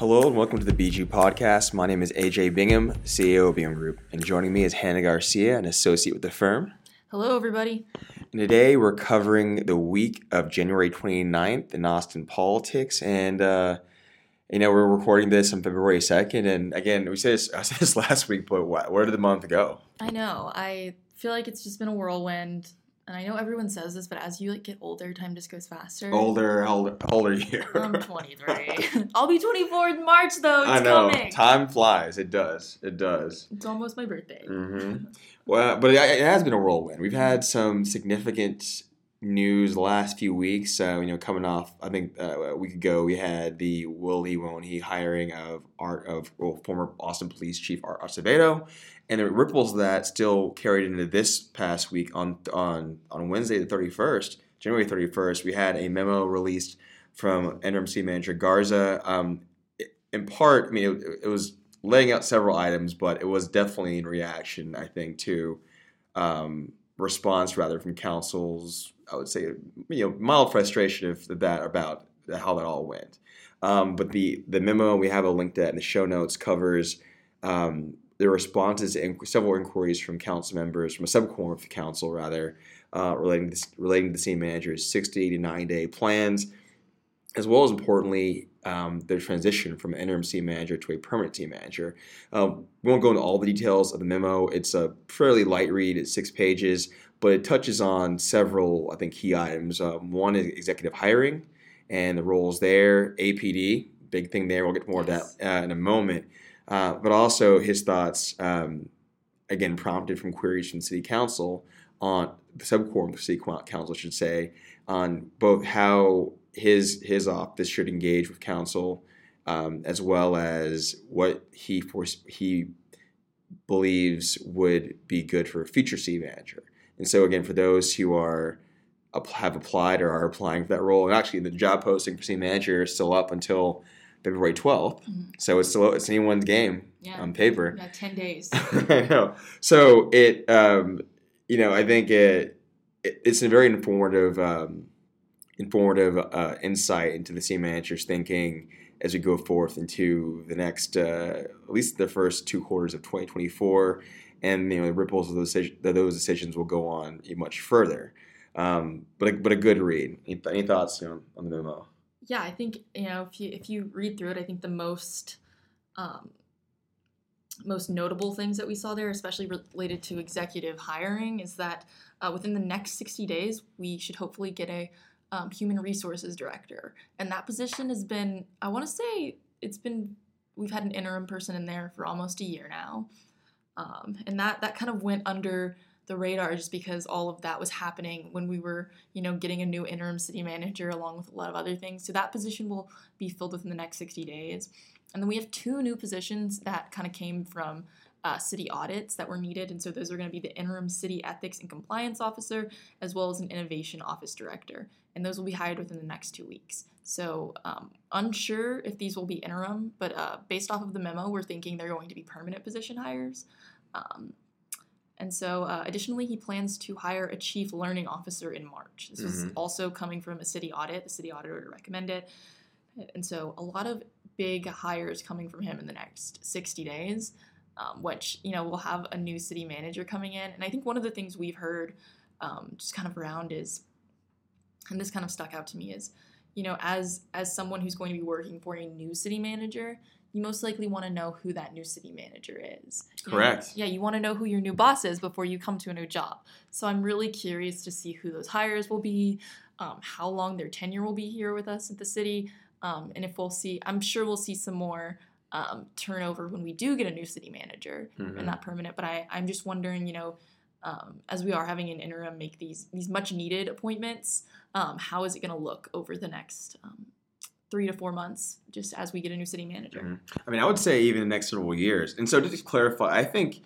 Hello and welcome to the BG Podcast. My name is AJ Bingham, CEO of Bingham Group, and joining me is Hannah Garcia, an associate with the firm. Hello, everybody. And today we're covering the week of January 29th in Austin politics, and uh, you know we're recording this on February 2nd. And again, we said this, I said this last week, but what, where did the month go? I know. I feel like it's just been a whirlwind. And I know everyone says this, but as you like get older, time just goes faster. Older, older, old, how old are you? I'm 23. I'll be 24 in March, though. It's I know. coming. Time flies. It does. It does. It's almost my birthday. Mm-hmm. Well, but it, it has been a whirlwind. We've had some significant news last few weeks. Uh, you know, coming off, I think uh, a week ago we had the will he won't he hiring of Art of well, former Austin Police Chief Art Acevedo, and the ripples that still carried into this past week on on on Wednesday the thirty first, January thirty first. We had a memo released from interim city manager Garza. Um, in part, I mean, it, it was laying out several items, but it was definitely in reaction, I think, to um, response rather from councils. I would say, you know, mild frustration of that about how that all went. Um, but the the memo we have a link to that in the show notes covers um, the responses inqu- several inquiries from council members from a subquorum of the council rather uh, relating to, relating to the city manager's 60 to 90 day plans, as well as importantly um, the transition from an interim city manager to a permanent city manager. Um, we won't go into all the details of the memo. It's a fairly light read. It's six pages, but it touches on several, I think, key items. Um, one is executive hiring and the roles there. APD, big thing there. We'll get more Yes. of that uh, in a moment. Uh, but also his thoughts, um, again, prompted from queries from City Council on the subquorum of City Council, I should say, on both how his his office should engage with council, um, as well as what he force, he believes would be good for a future city manager. And so, again, for those who are have applied or are applying for that role, and actually the job posting for city manager is still up until February twelfth, Mhm. so it's still it's anyone's game Yeah. on paper. Got 10 days. I know. So it, um, you know, I think it, it it's a very informative, um, informative uh, insight into the city manager's thinking as we go forth into the next, uh, at least the first two quarters of 2024, and you know the ripples of those decision, those decisions will go on much further. Um, but a, but a good read. Any, any thoughts you know, on the memo? yeah, I think, you know, if you, if you read through it, I think the most. Um, most notable things that we saw there, especially related to executive hiring, is that uh, within the next 60 days, we should hopefully get a um, human resources director. And that position has been, I want to say, it's been, we've had an interim person in there for almost a year now. Um, and that, that kind of went under the radar just because all of that was happening when we were, you know, getting a new interim city manager along with a lot of other things. So that position will be filled within the next 60 days. And then we have two new positions that kind of came from uh, city audits that were needed. And so those are going to be the interim city ethics and compliance officer, as well as an innovation office director. And those will be hired within the next two weeks. So um, unsure if these will be interim, but uh, based off of the memo, we're thinking they're going to be permanent position hires. Um, and so, uh, additionally, he plans to hire a chief learning officer in March. This was Mhm. also coming from a city audit. The city auditor recommended. It. And so, a lot of big hires coming from him in the next 60 days, um, which, you know, we'll have a new city manager coming in. And I think one of the things we've heard um, just kind of around is, and this kind of stuck out to me, is, you know, as as someone who's going to be working for a new city manager, you most likely want to know who that new city manager is. You know, Correct. yeah, you want to know who your new boss is before you come to a new job. So I'm really curious to see who those hires will be, um, how long their tenure will be here with us at the city, um, and if we'll see. I'm sure we'll see some more um, turnover when we do get a new city manager Mhm. and not permanent. But I, I'm just wondering, you know, um, as we are having an interim make these these much needed appointments, um, how is it going to look over the next um, three to four months, just as we get a new city manager? Mhm. I mean, I would say even the next several years. And so, just to clarify, I think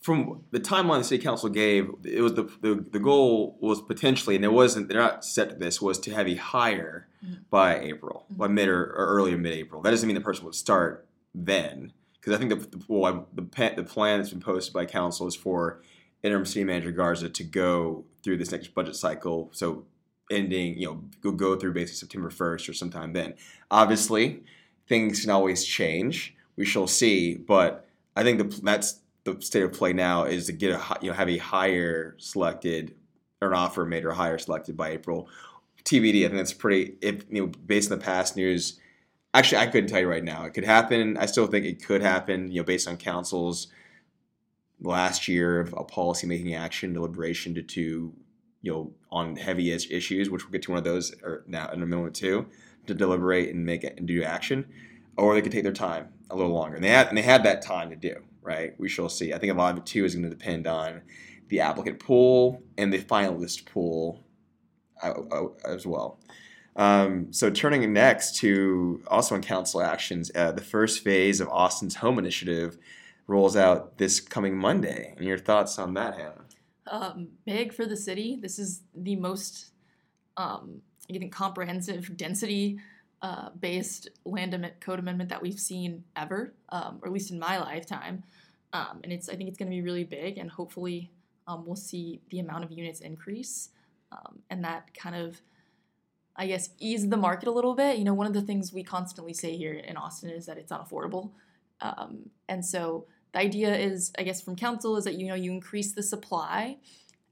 from the timeline the city council gave, it was the the, the goal was potentially, and it wasn't. They're not set to this. Was to have a hire Mhm. by April, by mid or, or earlier mid April. That doesn't mean the person would start then, because I think the the, well, the the plan that's been posted by council is for interim city manager Garza to go through this next budget cycle. So ending, you know, go go through basically September first or sometime then. Obviously, things can always change. We shall see, but I think the, that's the state of play now is to get a you know have a hire selected or an offer made or hire selected by April. TBD. I think that's pretty. If you know, based on the past news, actually, I couldn't tell you right now. It could happen. I still think it could happen. You know, based on council's last year of a policy making action deliberation to, to you know on heavy issues, which we'll get to one of those now in a moment too, to deliberate and make and do action, or they could take their time a little longer. And they had and they had that time to do right. We shall see. I think a lot of it too is going to depend on the applicant pool and the finalist pool uh, uh, as well. Um, so turning next to also in council actions, uh, the first phase of Austin's Home Initiative rolls out this coming Monday. And your thoughts on that, Hannah? Um, big for the city. This is the most, um, I think, comprehensive density uh, based land am- code amendment that we've seen ever, um, or at least in my lifetime. Um, and it's I think it's going to be really big, and hopefully um, we'll see the amount of units increase, um, and that kind of I guess ease the market a little bit. You know, one of the things we constantly say here in Austin is that it's unaffordable, um, and so the idea is, I guess, from council is that you know you increase the supply,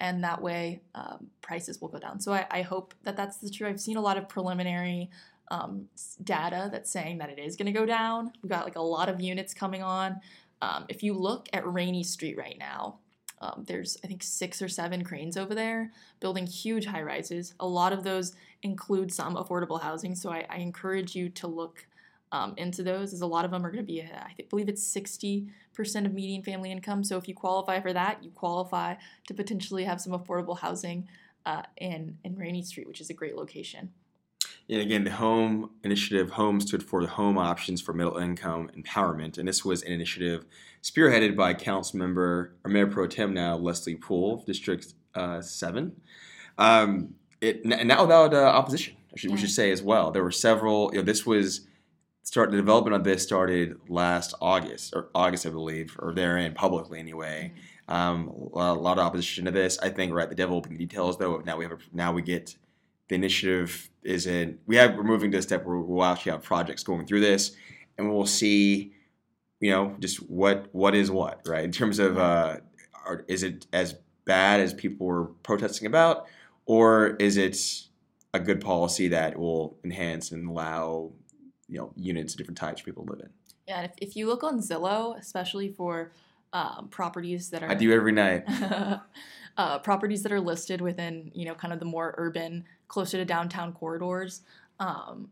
and that way um, prices will go down. So I, I, hope that that's the true. I've seen a lot of preliminary um, data that's saying that it is going to go down. We've got like a lot of units coming on. Um, if you look at Rainey Street right now, um, there's, I think, six or seven cranes over there building huge high rises. A lot of those include some affordable housing. So I, I encourage you to look um, into those, as a lot of them are going to be, I think, believe it's 60% of median family income. So if you qualify for that, you qualify to potentially have some affordable housing uh, in, in Rainey Street, which is a great location. And again, the Home Initiative, HOME stood for the Home Options for Middle Income Empowerment, and this was an initiative spearheaded by Council Member or Mayor Pro Tem now Leslie Pool, District uh, Seven. Um, it and not without uh, opposition, should, we should say as well. There were several. You know, this was start the development of this started last August or August, I believe, or therein publicly anyway. Mm-hmm. Um, a lot of opposition to this. I think right, the devil will be in the details though. Now we have a, now we get the initiative is in. We have we're moving to a step where we'll actually have projects going through this, and we'll see, you know, just what what is what right in terms of uh, are, is it as bad as people were protesting about, or is it a good policy that will enhance and allow you know units of different types of people live in. Yeah, and if, if you look on Zillow, especially for um, properties that are I do every night. uh, properties that are listed within you know kind of the more urban, closer to downtown corridors. Um,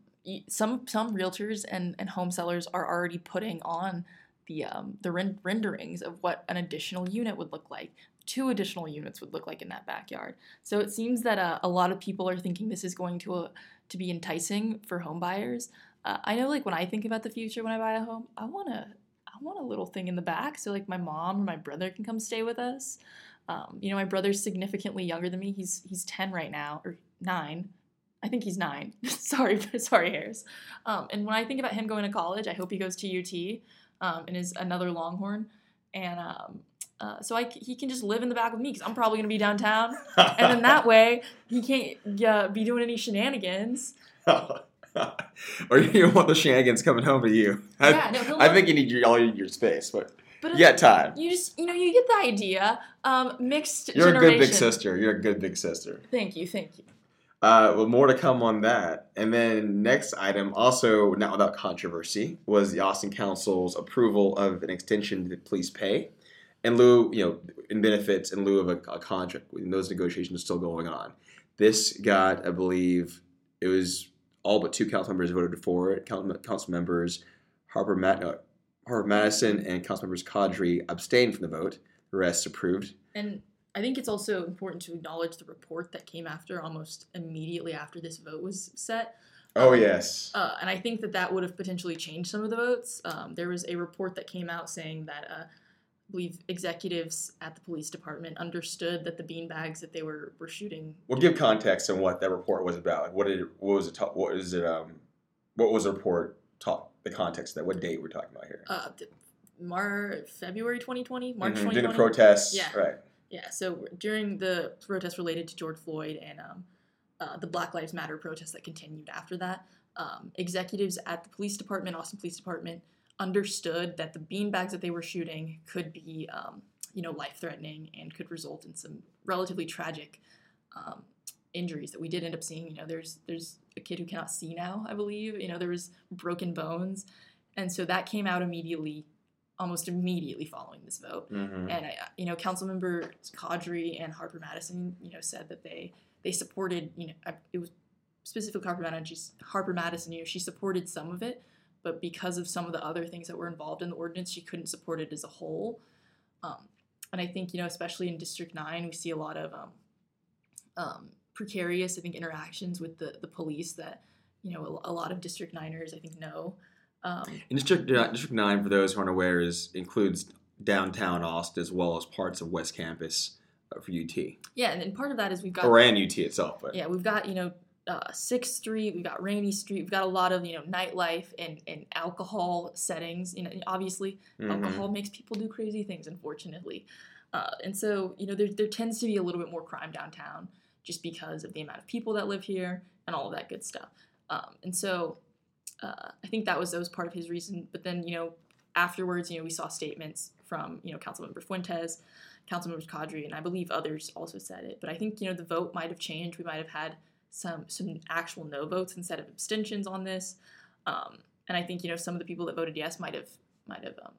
some some realtors and, and home sellers are already putting on the um, the renderings of what an additional unit would look like. Two additional units would look like in that backyard. So it seems that uh, a lot of people are thinking this is going to uh, to be enticing for home buyers. Uh, I know, like when I think about the future when I buy a home, I want to, I want a little thing in the back so like my mom or my brother can come stay with us. Um, you know, my brother's significantly younger than me. He's he's ten right now or nine. I think he's nine. sorry, sorry, Harris. Um, and when I think about him going to college, I hope he goes to UT um, and is another Longhorn. And um, uh, so I, he can just live in the back with me because I'm probably going to be downtown. and then that way he can't uh, be doing any shenanigans. or you don't want the shenanigans coming home to you. Yeah, I, no, I think you need your, all your space, but, but got time. You just, you know, you get the idea. Um, mixed. You're generation. a good big sister. You're a good big sister. Thank you, thank you. Uh, well, more to come on that. And then next item, also not without controversy, was the Austin Council's approval of an extension to police pay in lieu, you know, in benefits in lieu of a, a contract. And those negotiations are still going on. This got, I believe, it was all but two council members voted for it. Council members Harper, Matt, no, Harper Madison and council members Qadri abstained from the vote. The rest approved. And I think it's also important to acknowledge the report that came after, almost immediately after this vote was set. Oh um, yes. Uh, and I think that that would have potentially changed some of the votes. Um, there was a report that came out saying that uh, believe executives at the police department understood that the beanbags that they were, were shooting. Well, give context on what that report was about. Like, what did it, what was it? What is it? Um, what was the report taught? The context that what date we're talking about here? Uh, Mar February 2020, March mm-hmm. 2020. During the protests, yeah, right. Yeah, so during the protests related to George Floyd and um, uh, the Black Lives Matter protests that continued after that, um, executives at the police department, Austin Police Department, understood that the beanbags that they were shooting could be, um, you know, life threatening and could result in some relatively tragic um, injuries that we did end up seeing. You know, there's there's a kid who cannot see now, I believe. You know, there was broken bones, and so that came out immediately, almost immediately following this vote. Mhm. And I, you know, Councilmember Qadri and Harper Madison, you know, said that they they supported, you know, it was specifically Harper Madison. Harper Madison, you know, she supported some of it, but because of some of the other things that were involved in the ordinance, she couldn't support it as a whole. Um, and I think, you know, especially in District Nine, we see a lot of um, um, precarious, I think, interactions with the the police that, you know, a, a lot of District Niners, I think, know. Um, And District uh, District Nine, for those who aren't aware, is includes downtown Austin as well as parts of West Campus uh, for UT yeah, and then part of that is we've got or and UT itself. But yeah, we've got you know uh, Sixth Street, we've got Rainey Street, we've got a lot of you know nightlife and, and alcohol settings. You know, obviously Mhm. alcohol makes people do crazy things, unfortunately, uh, and so you know there there tends to be a little bit more crime downtown just because of the amount of people that live here and all of that good stuff. Um, and so uh, I think that was that was part of his reason. But then you know afterwards, you know we saw statements from you know Councilmember Fuentes, Councilmember Qadri, and I believe others also said it. But I think you know the vote might have changed. We might have had some some actual no votes instead of abstentions on this. Um, and I think you know some of the people that voted yes might have might have um,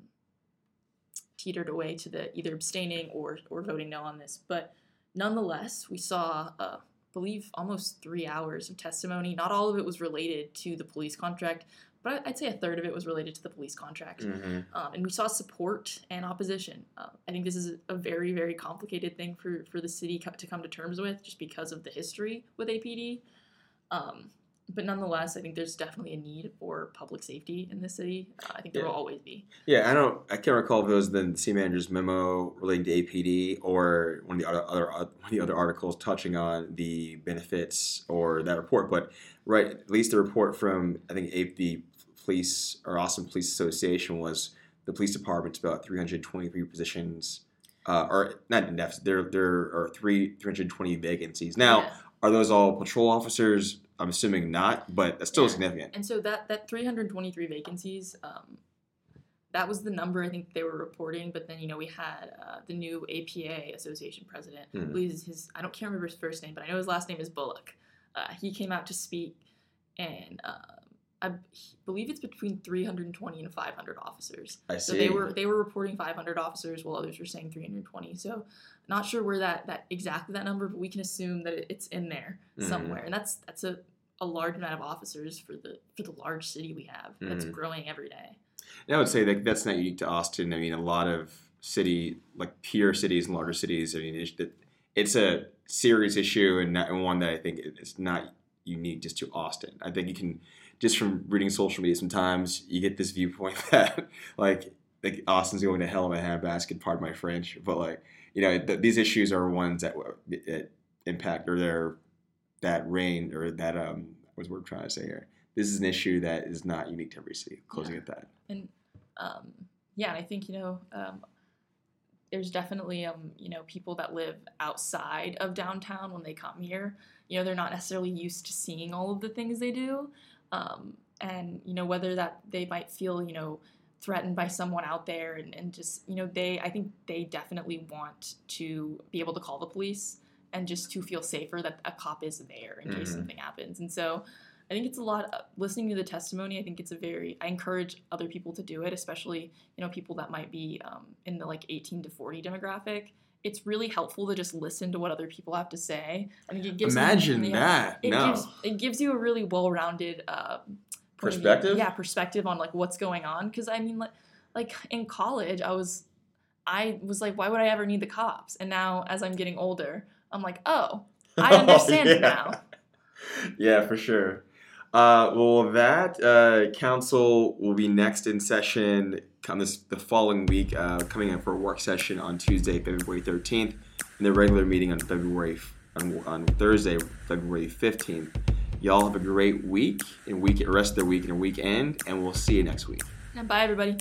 teetered away to the either abstaining or or voting no on this. But nonetheless, we saw, uh, I believe, almost three hours of testimony. Not all of it was related to the police contract, but I'd say a third of it was related to the police contract. Mhm. Um, and we saw support and opposition. Uh, I think this is a very, very complicated thing for, for the city co- to come to terms with just because of the history with APD. Um, but nonetheless, I think there's definitely a need for public safety in the city. Uh, I think there Yeah. will always be. Yeah, I don't. I can't recall if it was the city manager's memo relating to APD or one of the other, other one of the other articles touching on the benefits or that report. But right, at least the report from I think A- the police or Austin Police Association was the police department's about 323 positions, uh, or not in deficit. There there are three 320 vacancies now. Yeah. Are those all patrol officers? I'm assuming not, but that's still Yeah. significant. And so that that 323 vacancies, um, that was the number I think they were reporting. But then you know we had uh, the new APA Association president. Mhm. believe his, his I don't can't remember his first name, but I know his last name is Bullock. Uh, he came out to speak, and uh, I believe it's between 320 and 500 officers. I see. So they were they were reporting 500 officers, while others were saying 320. So not sure where that that exactly that number, but we can assume that it's in there Mhm. somewhere, and that's that's a, a large amount of officers for the for the large city we have that's Mhm. growing every day. And I would say that that's not unique to Austin. I mean, a lot of city, like peer cities and larger cities, I mean, it's, it's a serious issue and, not, and one that I think is not unique just to Austin. I think you can, just from reading social media sometimes, you get this viewpoint that, like, like Austin's going to hell in a handbasket, pardon my French, but like, you know, th- these issues are ones that, that impact or they're, that reign or that, um, what's the word I'm trying to say here? This is an issue that is not unique to every city. Closing Yeah. at that. And um, yeah, and I think you know um, there's definitely um, you know people that live outside of downtown when they come here. You know they're not necessarily used to seeing all of the things they do, um, and you know whether that they might feel you know threatened by someone out there and, and just you know they I think they definitely want to be able to call the police and just to feel safer that a cop is there in case Mhm. something happens. And so I think it's a lot. uh, listening to the testimony, I think it's a very. I encourage other people to do it, especially you know people that might be um, in the like 18 to 40 demographic. It's really helpful to just listen to what other people have to say. I think it gives you- Imagine yeah, that. It no. gives it gives you a really well-rounded uh, point of view- Perspective? Yeah, perspective on like what's going on. Because I mean, like like in college, I was I was like, why would I ever need the cops? And now, as I'm getting older, I'm like, oh, I understand it yeah. now. Yeah, for sure. Uh, well, that uh, council will be next in session this the following week, uh, coming in for a work session on Tuesday, February thirteenth, and the regular meeting on February on, on Thursday, February fifteenth. Y'all have a great week and week rest of the week and weekend, and we'll see you next week. Bye, everybody.